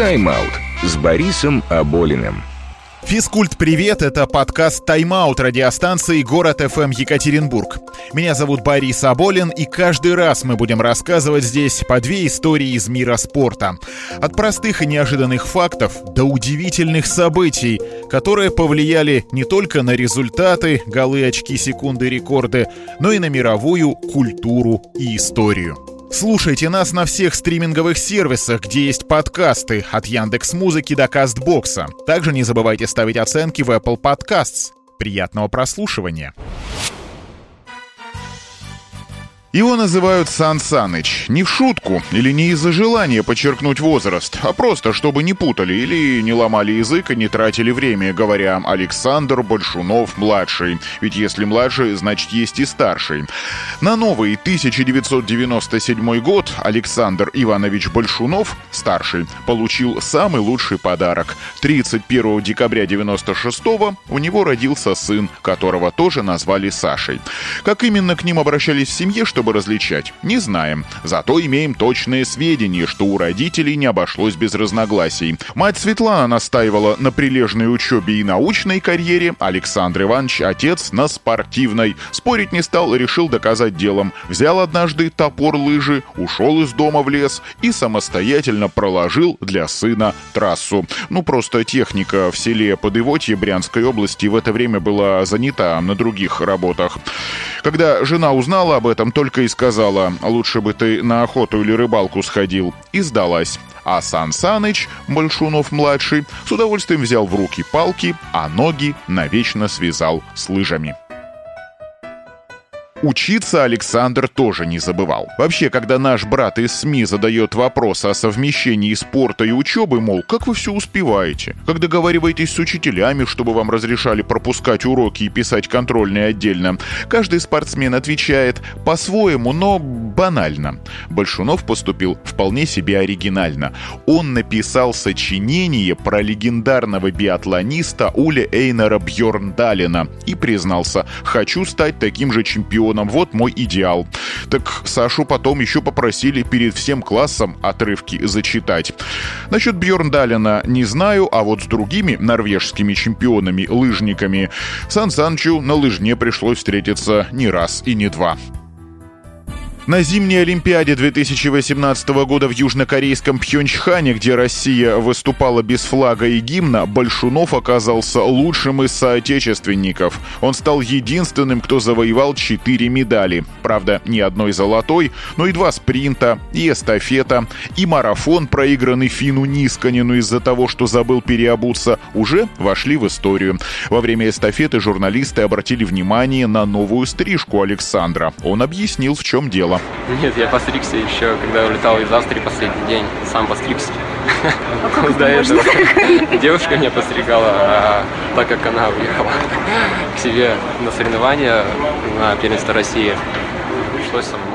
«Тайм-аут» с Борисом Аболиным. Физкульт, привет! Это подкаст «Тайм-аут» радиостанции «Город FM Екатеринбург». Меня зовут Борис Аболин, и каждый раз мы будем рассказывать здесь по две истории из мира спорта. От простых и неожиданных фактов до удивительных событий, которые повлияли не только на результаты, голы, очки, секунды, рекорды, но и на мировую культуру и историю. Слушайте нас на всех стриминговых сервисах, где есть подкасты, от Яндекс Музыки до Кастбокса. Также не забывайте ставить оценки в Apple Podcasts. Приятного прослушивания! Его называют Сан Саныч. Не в шутку или не из-за желания подчеркнуть возраст, а просто чтобы не путали или не ломали язык и не тратили время, говоря «Александр Большунов-младший». Ведь если младший, значит есть и старший. На новый 1997 год Александр Иванович Большунов, старший, получил самый лучший подарок. 31 декабря 96 у него родился сын, которого тоже назвали Сашей. Как именно к ним обращались в семье, что чтобы различать, не знаем. Зато имеем точные сведения, что у родителей не обошлось без разногласий. Мать Светлана настаивала на прилежной учебе и научной карьере, Александр Иванович, отец, на спортивной. Спорить не стал, решил доказать делом. Взял однажды топор лыжи, ушел из дома в лес и самостоятельно проложил для сына трассу. Ну, просто техника в селе Подывотье Брянской области в это время была занята на других работах. Когда жена узнала об этом, только и сказала, лучше бы ты на охоту или рыбалку сходил, и сдалась. А Сан Саныч, Большунов-младший, с удовольствием взял в руки палки, а ноги навечно связал с лыжами. Учиться Александр тоже не забывал. Вообще, когда наш брат из СМИ задает вопрос о совмещении спорта и учебы, мол, как вы все успеваете? Как договариваетесь с учителями, чтобы вам разрешали пропускать уроки и писать контрольные отдельно? Каждый спортсмен отвечает по-своему, но банально. Большунов поступил вполне себе оригинально. Он написал сочинение про легендарного биатлониста Уля Эйнера Бьорндалина и признался «Хочу стать таким же чемпионом чемпионом. Вот мой идеал. Так Сашу потом еще попросили перед всем классом отрывки зачитать. Насчет Бьерндалина не знаю, а вот с другими норвежскими чемпионами, лыжниками, Сан Санчу на лыжне пришлось встретиться не раз и не два. На зимней Олимпиаде 2018 года в южнокорейском Пхенчхане, где Россия выступала без флага и гимна, Большунов оказался лучшим из соотечественников. Он стал единственным, кто завоевал четыре медали. Правда, не одной золотой, но и два спринта, и эстафета, и марафон, проигранный Фину Нисканину из-за того, что забыл переобуться, уже вошли в историю. Во время эстафеты журналисты обратили внимание на новую стрижку Александра. Он объяснил, в чем дело. Нет, я постригся еще, когда улетал из Австрии последний день. Сам постригся. А как До этого девушка меня постригала, а так как она уехала к себе на соревнования на первенство России, пришлось самому.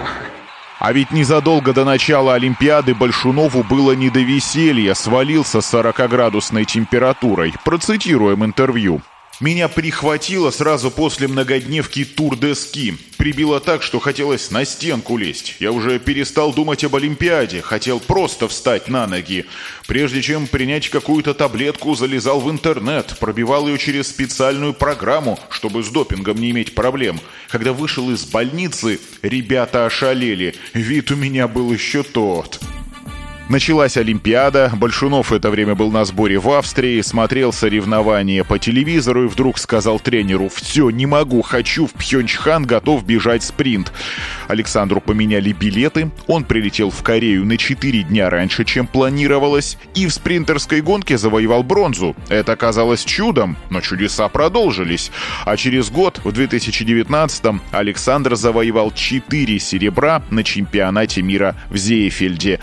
А ведь незадолго до начала Олимпиады Большунову было не до веселья, свалился с 40-градусной температурой. Процитируем интервью. Меня прихватило сразу после многодневки тур де ски. Прибило так, что хотелось на стенку лезть. Я уже перестал думать об Олимпиаде, хотел просто встать на ноги. Прежде чем принять какую-то таблетку, залезал в интернет, пробивал ее через специальную программу, чтобы с допингом не иметь проблем. Когда вышел из больницы, ребята ошалели. Вид у меня был еще тот. Началась Олимпиада, Большунов в это время был на сборе в Австрии, смотрел соревнования по телевизору и вдруг сказал тренеру «Все, не могу, хочу в Пхенчхан, готов бежать спринт». Александру поменяли билеты, он прилетел в Корею на 4 дня раньше, чем планировалось, и в спринтерской гонке завоевал бронзу. Это оказалось чудом, но чудеса продолжились. А через год, в 2019-м, Александр завоевал 4 серебра на чемпионате мира в Зейфельде.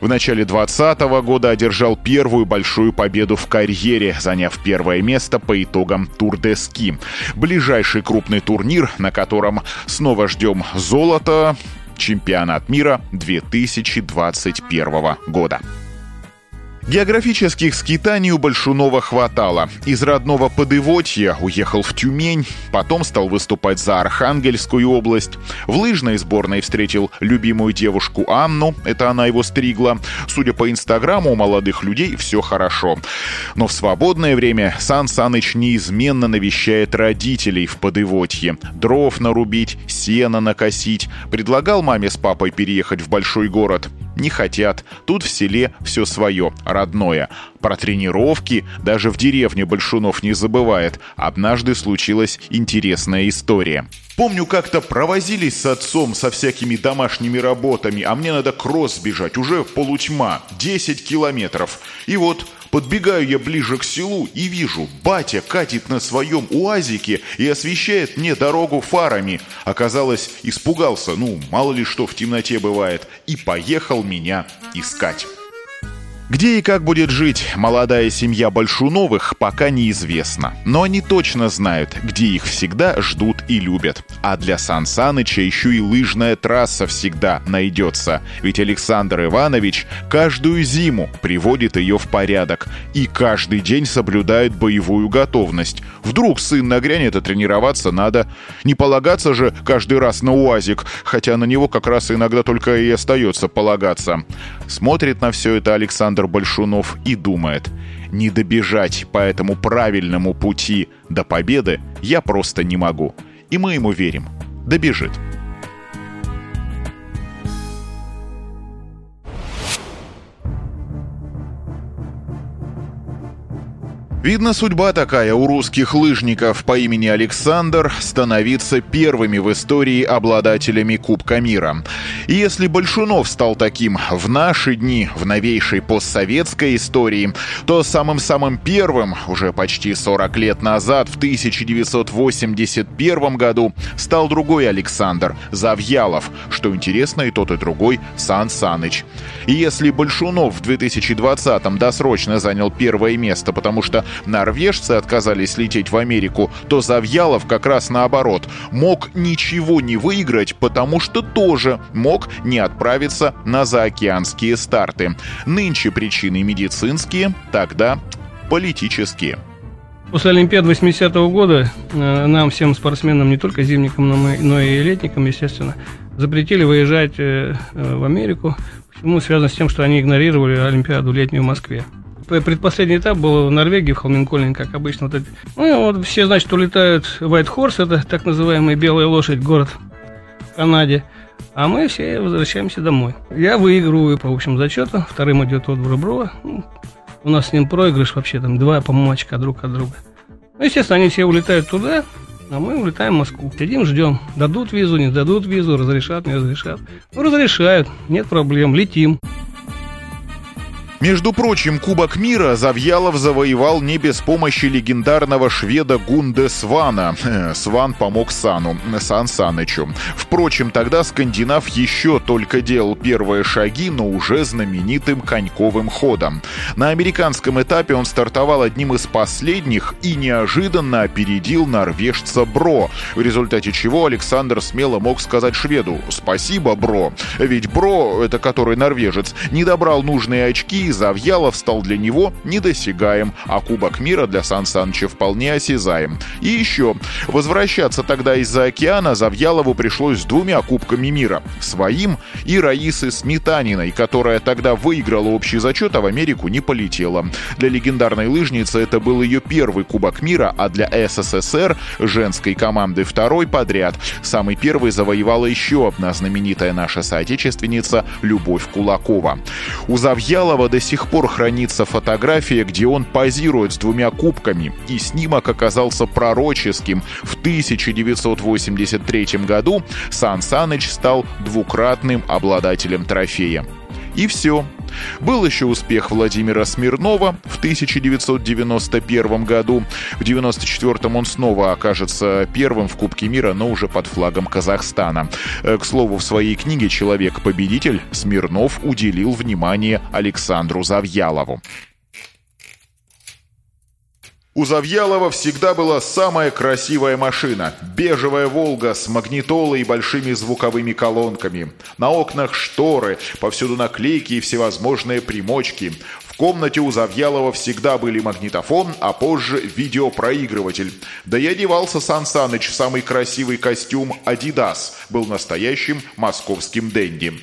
В начале 2020 года одержал первую большую победу в карьере, заняв первое место по итогам Тур де Ски. Ближайший крупный турнир, на котором снова ждем золото, чемпионат мира 2021 года. Географических скитаний у Большунова хватало. Из родного Подывотья уехал в Тюмень, потом стал выступать за Архангельскую область. В лыжной сборной встретил любимую девушку Анну, это она его стригла. Судя по инстаграму, у молодых людей все хорошо. Но в свободное время Сан Саныч неизменно навещает родителей в Подывотье. Дров нарубить, сено накосить. Предлагал маме с папой переехать в большой город не хотят. Тут в селе все свое, родное. Про тренировки даже в деревне Большунов не забывает. Однажды случилась интересная история. Помню, как-то провозились с отцом со всякими домашними работами, а мне надо кросс бежать, уже полутьма, 10 километров. И вот Подбегаю я ближе к селу и вижу, батя катит на своем уазике и освещает мне дорогу фарами. Оказалось, испугался, ну, мало ли что в темноте бывает, и поехал меня искать. Где и как будет жить молодая семья Большуновых, пока неизвестно. Но они точно знают, где их всегда ждут и любят. А для Сан Саныча еще и лыжная трасса всегда найдется. Ведь Александр Иванович каждую зиму приводит ее в порядок. И каждый день соблюдает боевую готовность. Вдруг сын нагрянет, а тренироваться надо. Не полагаться же каждый раз на УАЗик, хотя на него как раз иногда только и остается полагаться. Смотрит на все это Александр Александр Большунов и думает, не добежать по этому правильному пути до победы я просто не могу. И мы ему верим. Добежит. Видно, судьба такая у русских лыжников по имени Александр становиться первыми в истории обладателями Кубка мира. И если Большунов стал таким в наши дни, в новейшей постсоветской истории, то самым-самым первым, уже почти 40 лет назад, в 1981 году, стал другой Александр, Завьялов, что интересно, и тот, и другой Сан Саныч. И если Большунов в 2020-м досрочно занял первое место, потому что норвежцы отказались лететь в Америку, то Завьялов как раз наоборот мог ничего не выиграть, потому что тоже мог не отправиться на заокеанские старты. Нынче причины медицинские, тогда политические. После Олимпиады 80-го года э, нам, всем спортсменам, не только зимникам, но и летникам, естественно, запретили выезжать э, э, в Америку. Почему? Связано с тем, что они игнорировали Олимпиаду летнюю в Москве предпоследний этап был в Норвегии, в Холменколлине, как обычно. Вот. Ну, вот все, значит, улетают в White Horse, это так называемая белая лошадь, город в Канаде. А мы все возвращаемся домой. Я выигрываю по общим зачетам, вторым идет от Реброва. Ну, у нас с ним проигрыш вообще, там два, по-моему, очка друг от друга. Ну, естественно, они все улетают туда, а мы улетаем в Москву. Сидим, ждем. Дадут визу, не дадут визу, разрешат, не разрешат. Ну, разрешают, нет проблем, летим. Между прочим, Кубок мира Завьялов завоевал не без помощи легендарного шведа Гунде Свана. Сван помог Сану, Сан Санычу. Впрочем, тогда скандинав еще только делал первые шаги, но уже знаменитым коньковым ходом. На американском этапе он стартовал одним из последних и неожиданно опередил норвежца Бро, в результате чего Александр смело мог сказать шведу «Спасибо, Бро». Ведь Бро, это который норвежец, не добрал нужные очки и Завьялов стал для него недосягаем, а Кубок мира для Сан Саныча вполне осязаем. И еще, возвращаться тогда из-за океана Завьялову пришлось с двумя Кубками мира. Своим и Раисы Сметаниной, которая тогда выиграла общий зачет, а в Америку не полетела. Для легендарной лыжницы это был ее первый Кубок мира, а для СССР женской команды второй подряд. Самый первый завоевала еще одна знаменитая наша соотечественница Любовь Кулакова. У Завьялова до сих пор хранится фотография, где он позирует с двумя кубками, и снимок оказался пророческим. В 1983 году Сан Саныч стал двукратным обладателем трофея. И все. Был еще успех Владимира Смирнова в 1991 году. В 1994 он снова окажется первым в Кубке мира, но уже под флагом Казахстана. Э, к слову, в своей книге «Человек-победитель» Смирнов уделил внимание Александру Завьялову. У Завьялова всегда была самая красивая машина. Бежевая «Волга» с магнитолой и большими звуковыми колонками. На окнах шторы, повсюду наклейки и всевозможные примочки. В комнате у Завьялова всегда были магнитофон, а позже видеопроигрыватель. Да и одевался Сан Саныч в самый красивый костюм «Адидас». Был настоящим московским денди.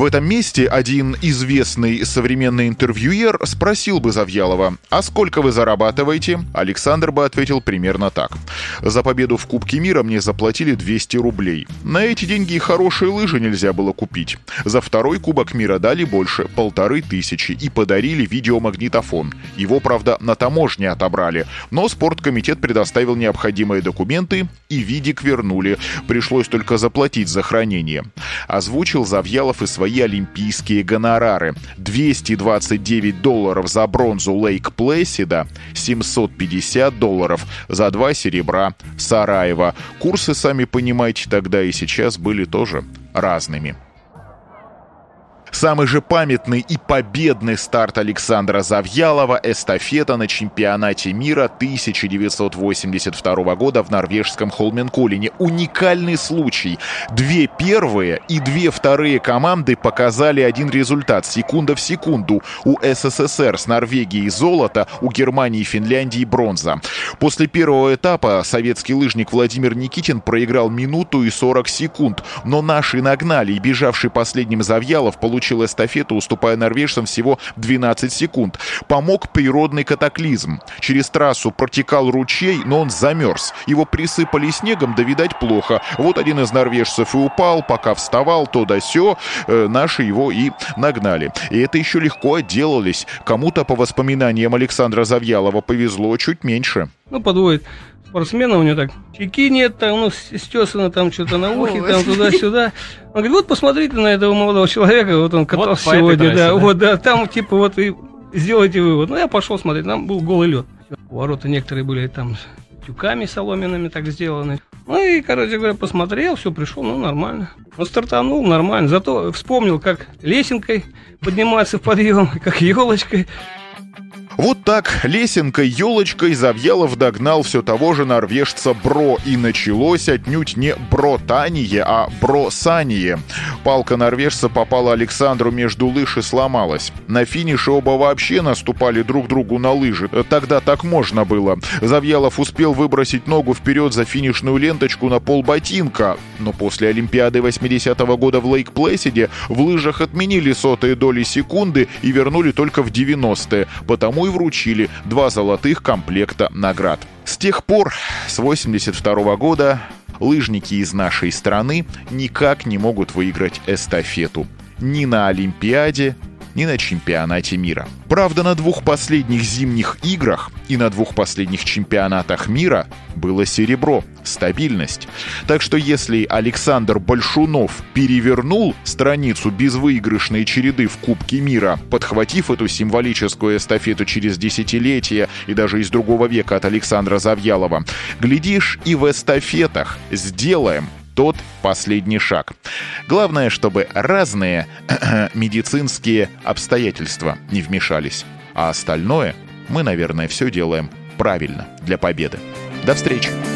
В этом месте один известный современный интервьюер спросил бы Завьялова, а сколько вы зарабатываете? Александр бы ответил примерно так. За победу в Кубке мира мне заплатили 200 рублей. На эти деньги хорошие лыжи нельзя было купить. За второй Кубок мира дали больше, полторы тысячи, и подарили видеомагнитофон. Его, правда, на таможне отобрали, но спорткомитет предоставил необходимые документы, и видик вернули. Пришлось только заплатить за хранение. Озвучил Завьялов и свои олимпийские гонорары. 229 долларов за бронзу Лейк Плэсида, 750 долларов за два серебра Сараева. Курсы, сами понимаете, тогда и сейчас были тоже разными. Самый же памятный и победный старт Александра Завьялова – эстафета на чемпионате мира 1982 года в норвежском Холменколине. Уникальный случай. Две первые и две вторые команды показали один результат – секунда в секунду. У СССР с Норвегией золото, у Германии и Финляндии бронза. После первого этапа советский лыжник Владимир Никитин проиграл минуту и 40 секунд, но наши нагнали и бежавший последним Завьялов получил получил эстафету, уступая норвежцам всего 12 секунд. Помог природный катаклизм. Через трассу протекал ручей, но он замерз. Его присыпали снегом, да, видать, плохо. Вот один из норвежцев и упал, пока вставал, то да сё, э, наши его и нагнали. И это еще легко отделались. Кому-то, по воспоминаниям Александра Завьялова, повезло чуть меньше. Ну, подводит спортсмена, у него так чеки нет, там, ну, стесано там что-то на ухе, там туда-сюда. Он говорит, вот посмотрите на этого молодого человека, вот он катался вот сегодня, трассе, да, да, вот, да, там, типа, вот, и сделайте вывод. Ну, я пошел смотреть, там был голый лед. Ворота некоторые были там тюками соломенными так сделаны. Ну и, короче говоря, посмотрел, все, пришел, ну, нормально. Он стартанул, нормально. Зато вспомнил, как лесенкой подниматься в подъем, как елочкой. Вот так лесенкой, елочкой Завьялов догнал все того же норвежца Бро, и началось отнюдь не бротание, а бросание. Палка норвежца попала Александру между лыж и сломалась. На финише оба вообще наступали друг другу на лыжи. Тогда так можно было. Завьялов успел выбросить ногу вперед за финишную ленточку на полботинка, но после Олимпиады 80-го года в Лейк-Плэсиде в лыжах отменили сотые доли секунды и вернули только в 90-е, потому и вручили два золотых комплекта наград. С тех пор, с 82 года, лыжники из нашей страны никак не могут выиграть эстафету. Ни на Олимпиаде, ни на чемпионате мира. Правда, на двух последних зимних играх и на двух последних чемпионатах мира было серебро, стабильность. Так что если Александр Большунов перевернул страницу безвыигрышной череды в Кубке мира, подхватив эту символическую эстафету через десятилетия и даже из другого века от Александра Завьялова, глядишь и в эстафетах сделаем тот последний шаг. Главное, чтобы разные медицинские обстоятельства не вмешались. А остальное мы, наверное, все делаем правильно для победы. До встречи!